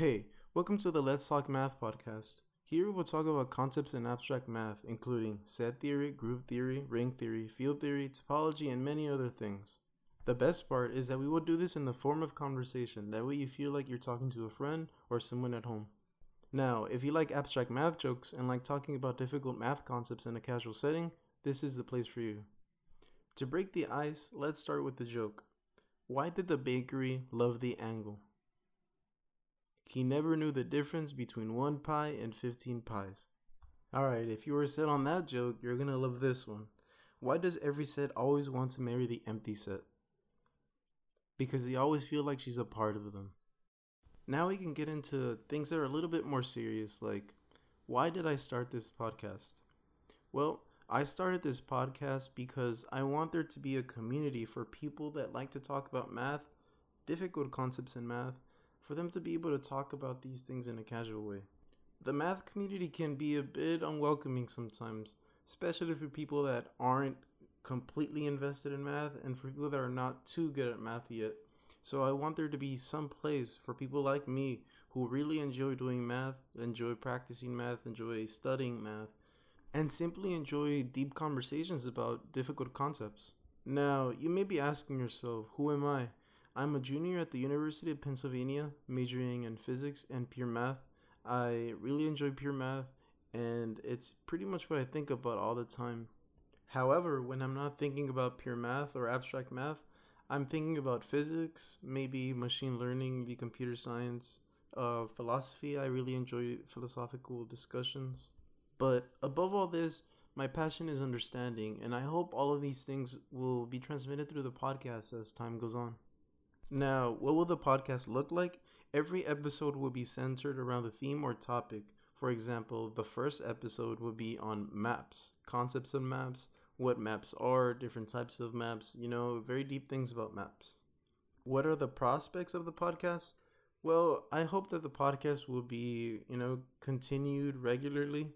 Hey, welcome to the Let's Talk Math podcast. Here we'll talk about concepts in abstract math, including set theory, group theory, ring theory, field theory, topology, and many other things. The best part is that we will do this in the form of conversation, that way you feel like you're talking to a friend or someone at home. Now, if you like abstract math jokes and like talking about difficult math concepts in a casual setting, this is the place for you. To break the ice, let's start with the joke. Why did the bakery love the angle? He never knew the difference between one pie and 15 pies. Alright, if you were set on that joke, you're gonna love this one. Why does every set always want to marry the empty set? Because they always feel like she's a part of them. Now we can get into things that are a little bit more serious, like why did I start this podcast? Well, I started this podcast because I want there to be a community for people that like to talk about math, difficult concepts in math, for them to be able to talk about these things in a casual way. The math community can be a bit unwelcoming sometimes, especially for people that aren't completely invested in math and for people that are not too good at math yet. So I want there to be some place for people like me who really enjoy doing math, enjoy practicing math, enjoy studying math, and simply enjoy deep conversations about difficult concepts. Now, you may be asking yourself, who am I? I'm a junior at the University of Pennsylvania, majoring in physics and pure math. I really enjoy pure math, and it's pretty much what I think about all the time. However, when I'm not thinking about pure math or abstract math, I'm thinking about physics, maybe machine learning, maybe computer science, uh, philosophy. I really enjoy philosophical discussions. But above all this, my passion is understanding, and I hope all of these things will be transmitted through the podcast as time goes on. Now, what will the podcast look like? Every episode will be centered around a theme or topic. For example, the first episode will be on maps, concepts of maps, what maps are, different types of maps, you know, very deep things about maps. What are the prospects of the podcast? Well, I hope that the podcast will be, you know, continued regularly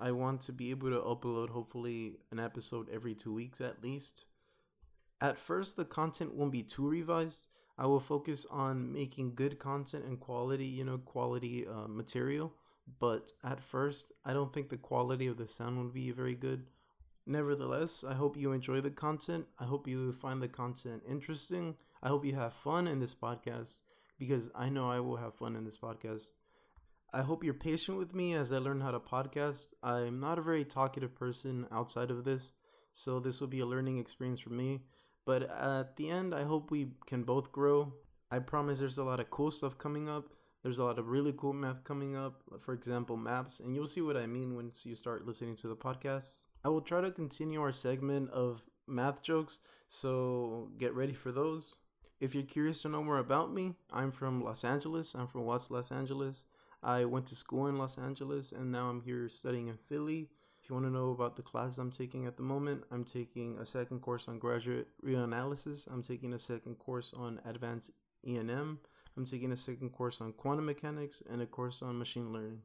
I want to be able to upload hopefully an episode every two weeks at least. At first, the content won't be too revised. I will focus on making good content and quality, you know, quality uh, material. But at first, I don't think the quality of the sound will be very good. Nevertheless, I hope you enjoy the content. I hope you find the content interesting. I hope you have fun in this podcast because I know I will have fun in this podcast. I hope you're patient with me as I learn how to podcast. I'm not a very talkative person outside of this, so this will be a learning experience for me. But at the end, I hope we can both grow. I promise there's a lot of cool stuff coming up. There's a lot of really cool math coming up, for example, maps, and you'll see what I mean once you start listening to the podcast. I will try to continue our segment of math jokes, so get ready for those. If you're curious to know more about me, I'm from Los Angeles. I'm from Watts, Los Angeles. I went to school in Los Angeles and now I'm here studying in Philly. If you want to know about the classes I'm taking at the moment, I'm taking a second course on graduate real analysis. I'm taking a second course on advanced E&M. I'm taking a second course on quantum mechanics and a course on machine learning.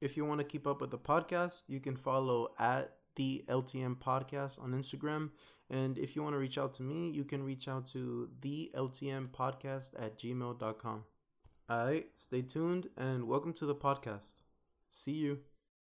If you want to keep up with the podcast, you can follow at the LTM podcast on Instagram. And if you want to reach out to me, you can reach out to the LTM podcast at gmail.com. All right, stay tuned and welcome to the podcast. See you.